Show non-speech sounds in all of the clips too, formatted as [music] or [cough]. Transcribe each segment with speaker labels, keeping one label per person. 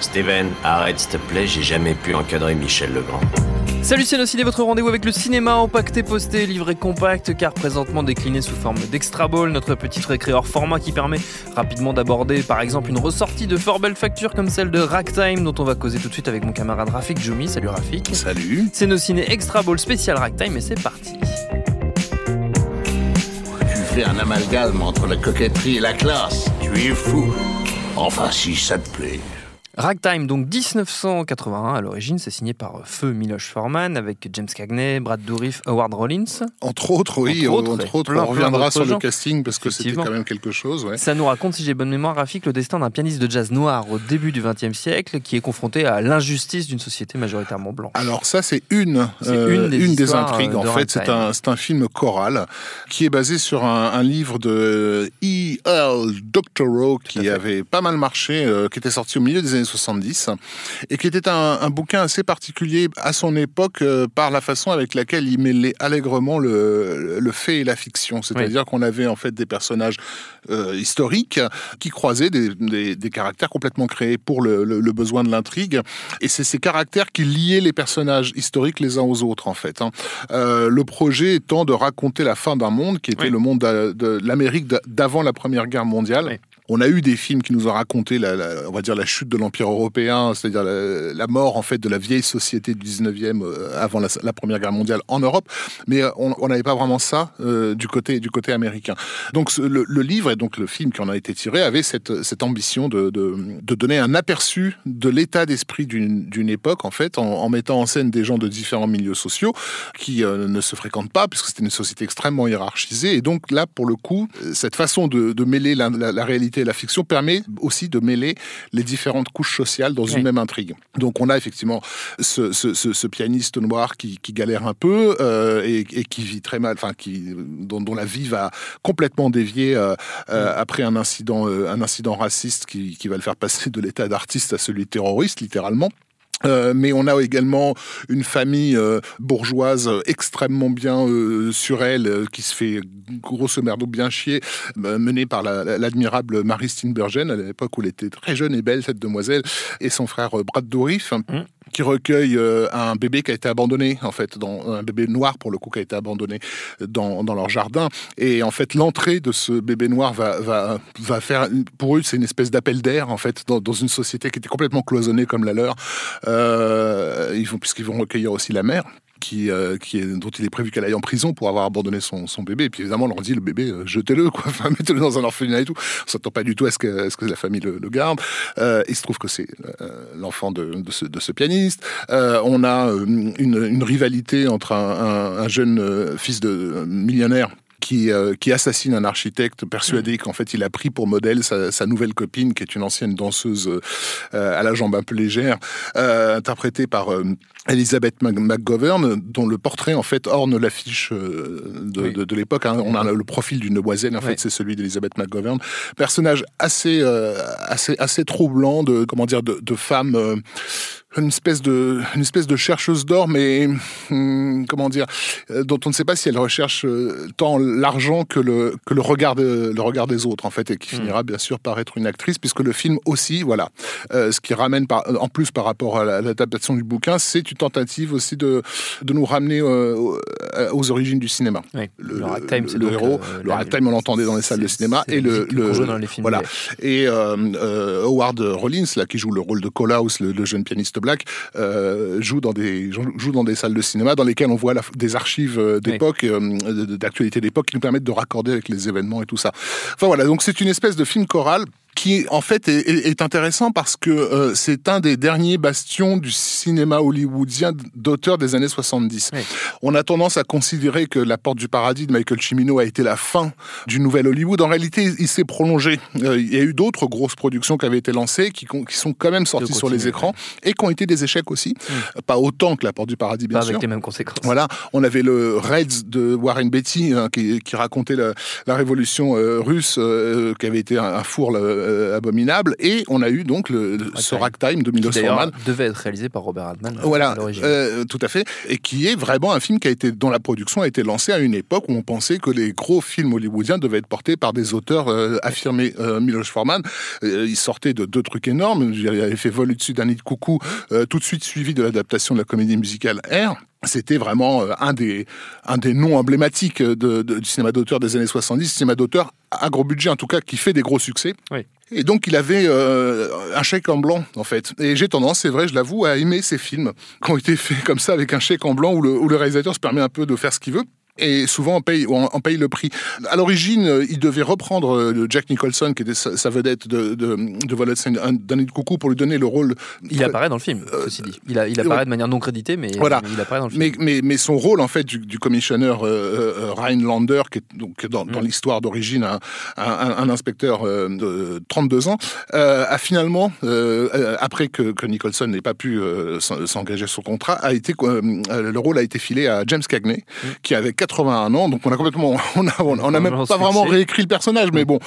Speaker 1: Steven, arrête s'il te plaît, j'ai jamais pu encadrer Michel Legrand.
Speaker 2: Salut c'est votre rendez-vous avec le cinéma empaqueté, posté, livré compact, car présentement décliné sous forme d'extra ball, notre petite récré hors format qui permet rapidement d'aborder par exemple une ressortie de fort belle facture comme celle de Ragtime, dont on va causer tout de suite avec mon camarade Rafik Jumi. Salut Rafik.
Speaker 3: Salut.
Speaker 2: C'est nos ciné extra ball spécial Ragtime et c'est parti.
Speaker 4: Tu fais un amalgame entre la coquetterie et la classe. Tu es fou. Enfin, si ça te plaît.
Speaker 2: Ragtime, donc 1981 à l'origine, c'est signé par Feu Miloš Forman avec James Cagney, Brad Dourif, Howard Rollins.
Speaker 3: Entre autres, oui,
Speaker 2: Entre
Speaker 3: entre
Speaker 2: autres, plein,
Speaker 3: on reviendra sur
Speaker 2: gens.
Speaker 3: le casting parce que c'était quand même quelque chose. Ouais.
Speaker 2: Ça nous raconte, si j'ai bonne mémoire, Rafik, le destin d'un pianiste de jazz noir au début du XXe siècle qui est confronté à l'injustice d'une société majoritairement blanche.
Speaker 3: Alors ça, c'est une, euh,
Speaker 2: une des
Speaker 3: intrigues.
Speaker 2: euh,
Speaker 3: En fait, c'est un, film choral qui est basé sur un, un livre de E.L. Doctorow
Speaker 2: à
Speaker 3: qui avait pas mal marché, euh, qui était sorti au milieu des années 70 et qui était un, un bouquin assez particulier à son époque euh, par la façon avec laquelle il mêlait allègrement le, le fait et la fiction. C'est-à-dire qu'on avait en fait des personnages euh, historiques qui croisaient des, des- des caractères complètement créés pour le, le- le besoin de l'intrigue. Et c'est ces caractères qui liaient les personnages historiques les uns aux autres, en fait. hein. Euh, le projet étant de raconter la fin d'un monde qui était
Speaker 2: Oui.
Speaker 3: le monde de, l'Amérique d'a- d'avant la Première Guerre mondiale.
Speaker 2: Oui.
Speaker 3: On a eu des films qui nous ont raconté, la, on va dire, la chute de l'Empire européen, c'est-à-dire la, mort, en fait, de la vieille société du 19e euh, avant la, Première Guerre mondiale en Europe. Mais euh, on n'avait pas vraiment ça euh, du, côté, du côté américain. Donc le, livre et donc le film qui en a été tiré avait cette, ambition de, de, donner un aperçu de l'état d'esprit d'une époque, en fait, en, mettant en scène des gens de différents milieux sociaux qui ne se fréquentent pas, puisque c'était une société extrêmement hiérarchisée. Et donc là, pour le coup, cette façon de, de mêler la, la réalité et la fiction permet aussi de mêler les différentes couches sociales dans une même intrigue. Donc on a effectivement ce, ce- ce- ce pianiste noir qui, qui galère un peu euh, et, et qui vit très mal, enfin qui dont, dont la vie va complètement dévier euh, euh, après un incident, un incident raciste qui, qui va le faire passer de l'état d'artiste à celui de terroriste, littéralement. Euh, mais on a également une famille euh, bourgeoise euh, extrêmement bien euh, sur elle, qui se fait grosso merdo bien chier, menée par la- la- l'admirable Marie Steenburgen, à l'époque où elle était très jeune et belle, cette demoiselle, et son frère Brad Dourif, qui recueille euh, un bébé qui a été abandonné, en fait, dans, un bébé noir pour le coup, qui a été abandonné dans, dans leur jardin. Et en fait, l'entrée de ce bébé noir va, va, va faire, pour eux, c'est une espèce d'appel d'air, en fait, dans, une société qui était complètement cloisonnée comme la leur. Euh, puisqu'ils vont recueillir aussi la mère. Euh, dont il est prévu qu'elle aille en prison pour avoir abandonné son, bébé. Et puis évidemment, on leur dit le bébé, euh, jetez-le, [laughs] mettez-le dans un orphelinat et tout. On s'attend pas du tout à ce que, la famille le, garde. Euh, il se trouve que c'est l'enfant de, ce, pianiste. On a une, rivalité entre un, un- un jeune fils de millionnaire qui, euh, qui assassine un architecte persuadé qu'en fait il a pris pour modèle sa, sa nouvelle copine qui est une ancienne danseuse euh, à la jambe un peu légère, euh, interprétée par euh, Elizabeth McGovern, dont le portrait en fait orne l'affiche euh, de,
Speaker 2: Oui.
Speaker 3: de- de l'époque. hein. On a le profil d'une demoiselle, en
Speaker 2: Oui.
Speaker 3: fait c'est celui d'Elizabeth McGovern, personnage assez euh, assez assez troublant de comment dire de, de femme. Une espèce de une espèce de chercheuse d'or mais hum, comment dire euh, dont on ne sait pas si elle recherche euh, tant l'argent que le que le regard de, le regard des autres en fait et qui finira bien sûr par être une actrice puisque le film aussi voilà. Euh, ce qui ramène par, en plus par rapport à l'adaptation du bouquin c'est une tentative aussi de de nous ramener euh, aux, aux origines du cinéma.
Speaker 2: Oui,
Speaker 3: le,
Speaker 2: le ragtime,
Speaker 3: le-
Speaker 2: c'est
Speaker 3: le héros
Speaker 2: euh,
Speaker 3: le ragtime on l'entendait dans les salles de cinéma et le,
Speaker 2: dans les films
Speaker 3: voilà. et euh, euh, Howard Rollins, là, qui joue le rôle de Colaus, le, jeune pianiste black, euh, joue, dans des, joue dans des salles de cinéma dans lesquelles on voit la- des archives euh, d'époque, euh, d'actualité d'époque, qui nous permettent de raccorder avec les événements et tout ça. Enfin voilà, donc c'est une espèce de film choral qui en fait est, est intéressant parce que euh, c'est un des derniers bastions du cinéma hollywoodien d'auteur des années 70.
Speaker 2: Oui.
Speaker 3: On a tendance à considérer que La Porte du Paradis de Michael Cimino a été la fin du nouvel Hollywood. En réalité, il s'est prolongé. Euh, il y a eu d'autres grosses productions qui avaient été lancées, qui, sont quand même sorties sur les écrans et qui ont été des échecs aussi. Pas autant que La Porte du Paradis, bien
Speaker 2: Pas
Speaker 3: sûr.
Speaker 2: avec les mêmes conséquences.
Speaker 3: Voilà, on avait le Reds de Warren Beatty hein, qui, qui racontait la, la révolution euh, russe euh, qui avait été un, un four euh, abominable et on a eu donc le, le- ce Ragtime de Milos Forman.
Speaker 2: devait être réalisé par Robert Altman. à
Speaker 3: Voilà,
Speaker 2: l'origine.
Speaker 3: euh, tout à fait, et qui est vraiment un film qui a été dont la production a été lancée à une époque où on pensait que les gros films hollywoodiens devaient être portés par des auteurs euh, affirmés. Euh, Milos Forman, euh, il sortait de deux trucs énormes. Il avait fait Vol au-dessus d'un nid de coucou, euh, tout de suite suivi de l'adaptation de la comédie musicale Air. C'était vraiment euh, un des, un des noms emblématiques de, de- du cinéma d'auteur des années 70, cinéma d'auteur à gros budget en tout cas, qui fait des gros succès.
Speaker 2: Oui.
Speaker 3: Et donc il avait euh, un chèque en blanc en fait. Et j'ai tendance, c'est vrai, je l'avoue, à aimer ces films qui ont été faits comme ça avec un chèque en blanc où le, où le réalisateur se permet un peu de faire ce qu'il veut. Et souvent on paye, on, on paye le prix. À l'origine, euh, il devait reprendre euh, Jack Nicholson, qui était sa, sa vedette de, de, de nid de coucou, pour lui donner le rôle.
Speaker 2: Il apparaît dans le film, ceci dit. Il, a- il apparaît de manière non créditée, mais,
Speaker 3: Voilà.
Speaker 2: il apparaît dans le film.
Speaker 3: Mais, mais, mais son rôle, en fait, du, du commissionneur euh, euh, Rhinelander, qui est donc dans,
Speaker 2: Mm.
Speaker 3: dans l'histoire d'origine un, un, un inspecteur euh, de 32 ans, euh, a finalement, euh, euh, après que, que Nicholson n'ait pas pu euh, s'en- s'engager sur contrat, a été, euh, le rôle a été filé à James Cagney, qui avait 81 ans. Donc on a complètement, [laughs] on a, on a, on a même pas vraiment réécrit le personnage, mais bon.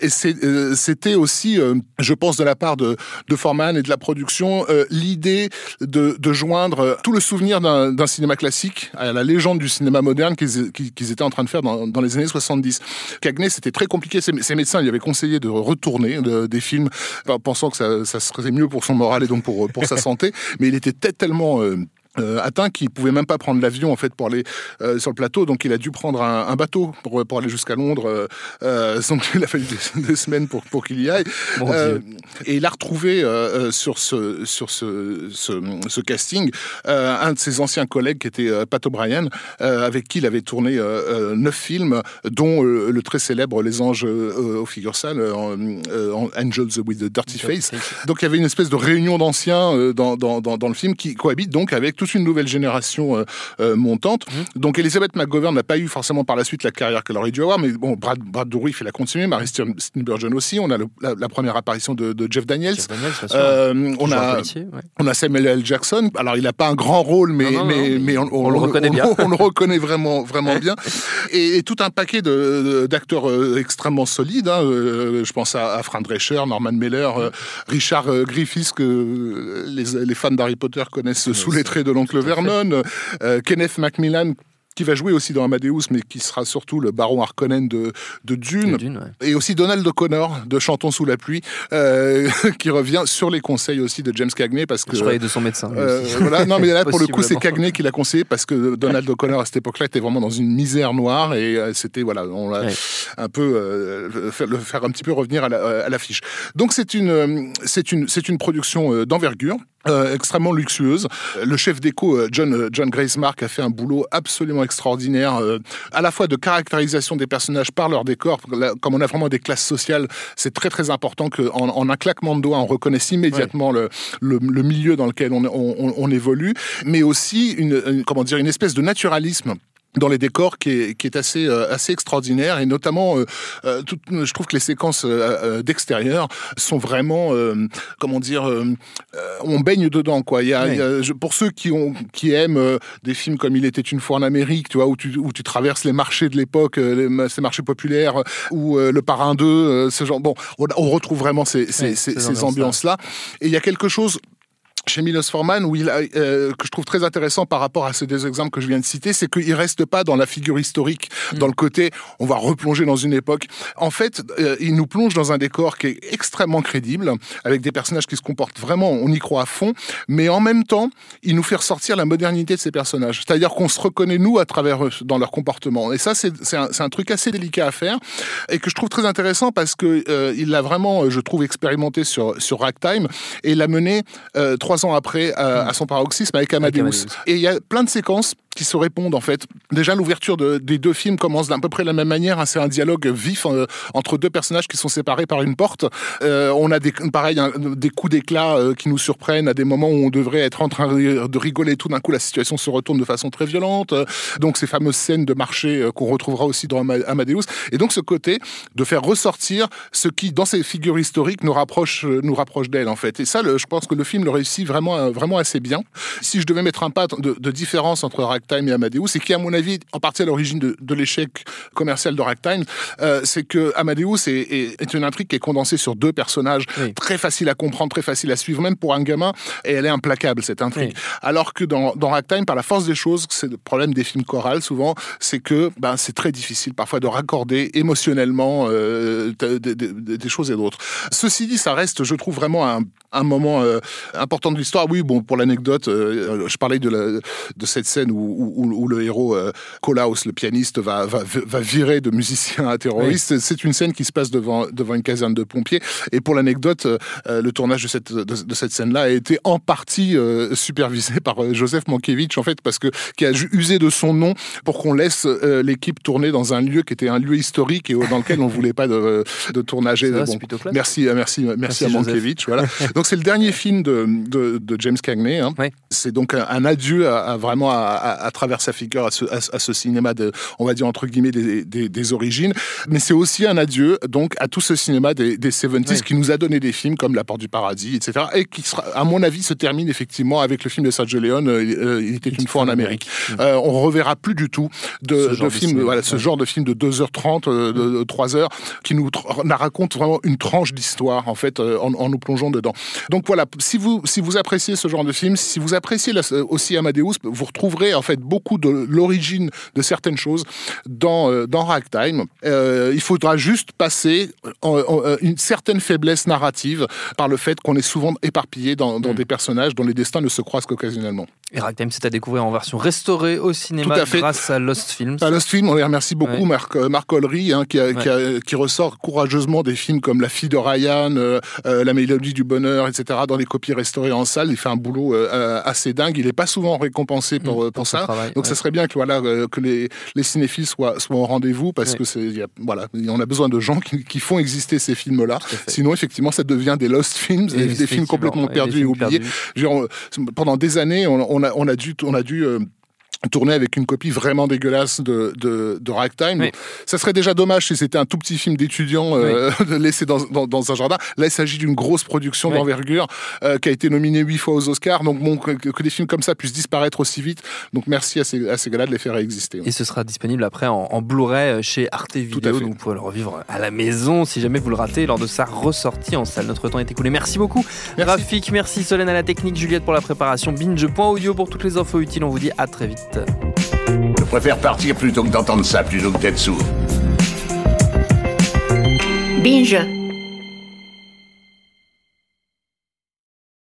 Speaker 3: Et euh, c'était aussi, euh, je pense, de la part de, de Forman et de la production, euh, l'idée de, de joindre tout le souvenir d'un, cinéma classique à la légende du cinéma moderne qu'ils, qu'ils étaient en train de faire dans, dans les années 70. Cagney, c'était très compliqué. Ses, ses médecins lui avaient conseillé de retourner de- des films, en pensant que ça, ça serait mieux pour son moral et donc pour, pour sa [laughs] santé. Mais il était tel- tellement euh, euh, atteint qu'il pouvait même pas prendre l'avion en fait pour aller euh, sur le plateau. Donc il a dû prendre un, un bateau pour, pour aller jusqu'à Londres euh, euh, donc [laughs] il a fallu des, des semaines pour, pour qu'il y aille. Et il a retrouvé sur ce sur ce, ce, ce casting un de ses anciens collègues qui était Pat O'Brien avec qui il avait tourné neuf films dont le très célèbre Les Anges en- euh, en Angels with the Dirty Face. Donc il y avait une espèce de réunion d'anciens dans, dans, dans, dans le film qui cohabite donc avec toute une nouvelle génération euh, euh, montante. Donc Elizabeth McGovern n'a pas eu forcément par la suite la carrière qu'elle aurait dû avoir, mais bon, Brad, Brad Dourif, il a continué, Mary Steenburgen aussi. On a le- la, la première apparition de, de Jeff Daniels.
Speaker 2: Jeff.
Speaker 3: Euh, on a
Speaker 2: policier, ouais.
Speaker 3: on a Samuel L. Jackson. Alors, il n'a pas un grand rôle, mais,
Speaker 2: Non, non,
Speaker 3: mais,
Speaker 2: non,
Speaker 3: mais on,
Speaker 2: on le reconnaît
Speaker 3: on-
Speaker 2: bien.
Speaker 3: On, le reconnaît vraiment, vraiment bien. Et, et tout un paquet d'acteurs euh, extrêmement solides. hein. Euh, je pense à, à Fran Drescher, Norman Mailer, Richard Griffiths, que les, les fans d'Harry Potter connaissent sous les traits de l'oncle Vernon. Euh, Kenneth Macmillan, qui va jouer aussi dans Amadeus, mais qui sera surtout le baron Harkonnen de, de Dune.
Speaker 2: De Dune, ouais.
Speaker 3: Et aussi Donald O'Connor de Chantons sous la pluie, euh, [laughs] qui revient sur les conseils aussi de James Cagney parce que
Speaker 2: Je de son médecin.
Speaker 3: euh, voilà, non mais là pour le coup c'est. Cagney qui l'a conseillé parce que Donald O'Connor à cette époque-là était vraiment dans une misère noire et euh, c'était voilà on l'a
Speaker 2: Ouais.
Speaker 3: un peu le faire, le faire un petit peu revenir à la- à l'affiche. Donc c'est une c'est une c'est une production d'envergure. Euh, extrêmement luxueuse. Le chef d'écho, euh, John, euh, John Gracemark, a fait un boulot absolument extraordinaire, euh, à la fois de caractérisation des personnages par leur décor. Comme on a vraiment des classes sociales, c'est très très important qu'en en un claquement de doigts, on reconnaisse immédiatement le, le, le milieu dans lequel on, on, on- on évolue, mais aussi une, une- comment dire, une espèce de naturalisme dans les décors qui est, qui est assez, euh, assez extraordinaire. Et notamment euh, euh, tout- je trouve que les séquences euh, euh, d'extérieur sont vraiment euh, comment dire on baigne dedans quoi. Il y a,
Speaker 2: Oui.
Speaker 3: il y a- je- pour ceux qui ont qui aiment euh, des films comme il était une fois en Amérique tu vois où tu, où tu traverses les marchés de l'époque ces marchés populaires ou euh, le parrain 2 euh, ce genre. Bon on, on retrouve vraiment ces, ces,
Speaker 2: Oui,
Speaker 3: ces, ambiances là et il y a quelque chose chez Milos Forman, où il a, euh, que je trouve très intéressant par rapport à ces deux exemples que je viens de citer, c'est qu'il reste pas dans la figure historique,
Speaker 2: Mm.
Speaker 3: dans le côté on va replonger dans une époque. En fait, euh, il nous plonge dans un décor qui est extrêmement crédible, avec des personnages qui se comportent vraiment, on y croit à fond, mais en même temps, il nous fait ressortir la modernité de ces personnages. C'est-à-dire qu'on se reconnaît nous à travers eux, dans leur comportement. Et ça, c'est un, un truc assez délicat à faire et que je trouve très intéressant parce que euh, il l'a vraiment, euh, je trouve, expérimenté sur sur Ragtime et l'a mené euh, trois ans après à, à son paroxysme avec Amadeus.
Speaker 2: Amadeus.
Speaker 3: Et il y a plein de séquences qui se répondent en fait. Déjà, l'ouverture de, des deux films commence d'à peu près la même manière. Hein. c'est un dialogue vif euh, entre deux personnages qui sont séparés par une porte. Euh, on a des, pareil, des coups d'éclat euh, qui nous surprennent à des moments où on devrait être en train de rigoler. Tout d'un coup, la situation se retourne de façon très violente. Donc, ces fameuses scènes de marché qu'on retrouvera aussi dans Amadeus. Et donc, ce côté de faire ressortir ce qui, dans ces figures historiques, nous rapproche, nous rapproche d'elle en fait. Et ça, je pense que le film le réussit vraiment, vraiment assez bien. Si je devais mettre un pas de, de différence entre Ragtime et Amadeus, et qui, à mon avis, en partie à l'origine de, de l'échec commercial de Ragtime, euh, c'est que Amadeus est, est, une intrigue qui est condensée sur deux personnages, très facile à comprendre, très facile à suivre, même pour un gamin, et elle est implacable, cette intrigue. Alors que dans, dans Ragtime, par la force des choses, c'est le problème des films chorales, souvent, c'est que ben, c'est très difficile parfois de raccorder émotionnellement euh, des choses et d'autres. Ceci dit, ça reste, je trouve, vraiment un, un moment euh, important de l'histoire. Oui, bon, pour l'anecdote, je parlais de, la, de cette scène où, où, où le héros euh, Kolaus, le pianiste, va, va, va, virer de musicien à terroriste. C'est une scène qui se passe devant, devant une caserne de pompiers. Et pour l'anecdote, euh, le tournage de cette, de, cette scène-là a été en partie supervisé par Joseph Mankiewicz, en fait, parce que qui a usé de son nom pour qu'on laisse l'équipe tourner dans un lieu qui était un lieu historique et dans lequel on voulait pas de, de tournage. Bon, merci, merci, merci, merci, à Mankiewicz. Voilà. [laughs] Donc c'est le dernier film de, James Cagney. Hein. C'est donc un, adieu à, vraiment à, à, travers sa figure à ce, à, ce, cinéma de, on va dire entre guillemets des, des, des origines. Mais c'est aussi un adieu donc à tout ce cinéma des, des 70s qui nous a donné des films comme La Porte du Paradis, etc. Et qui, sera, à mon avis, se termine effectivement avec le film de Sergio Leone. Euh, euh, il était une fois en Amérique. Euh, on reverra plus du tout de, de films, voilà, ce genre de film de 2h30, de, 3h, qui nous raconte vraiment une tranche d'histoire en fait en, en nous plongeant dedans. Donc voilà, si vous, si vous appréciez ce genre de film, si vous appréciez aussi Amadeus, vous retrouverez en fait beaucoup de l'origine de certaines choses dans, euh, dans Ragtime. Euh, il faudra juste passer euh, une certaine faiblesse narrative par le fait qu'on est souvent éparpillé dans, dans mm. des personnages dont les destins ne se croisent qu'occasionnellement.
Speaker 2: Et Ragtime, c'est à découvrir en version restaurée au cinéma grâce à Lost Films.
Speaker 3: À Lost Films, on les remercie beaucoup, Marc, Marc Ollery, hein, qui, qui, ressort courageusement des films comme La fille de Ryan, La mélodie du bonheur, etc., dans les copies restaurées en salle. Il fait un boulot assez dingue. Il n'est pas souvent récompensé pour, mm, pour, ça. Donc, ça serait bien que, voilà, que les, les cinéphiles soient, soient au rendez-vous parce que c'est, voilà, on a besoin de gens qui, qui font exister ces films-là. Sinon, effectivement, ça devient des lost films, des, des films complètement perdus et oubliés. Genre, pendant des années, on, on, a, on a dû, on a dû euh, tourné avec une copie vraiment dégueulasse de, de, de Ragtime. Ça serait déjà dommage si c'était un tout petit film d'étudiant euh, [laughs] laissé dans, dans, dans, un jardin. Là, il s'agit d'une grosse production d'envergure euh, qui a été nominée huit fois aux Oscars. Donc, bon, que, que, des films comme ça puissent disparaître aussi vite. Donc, merci à ces, à ces gars-là de les faire exister.
Speaker 2: Et ce sera disponible après en, en Blu-ray euh, chez Arte Vidéo. Donc, vous pouvez le revivre à la maison si jamais vous le ratez lors de sa ressortie en salle. Notre temps est écoulé. Merci beaucoup, merci. Rafik. Merci Solène à la technique, Juliette pour la préparation, binge.audio pour toutes les infos utiles. On vous dit à très vite.
Speaker 4: Je préfère partir plutôt que d'entendre ça, plutôt que d'être sourd.
Speaker 5: Binge.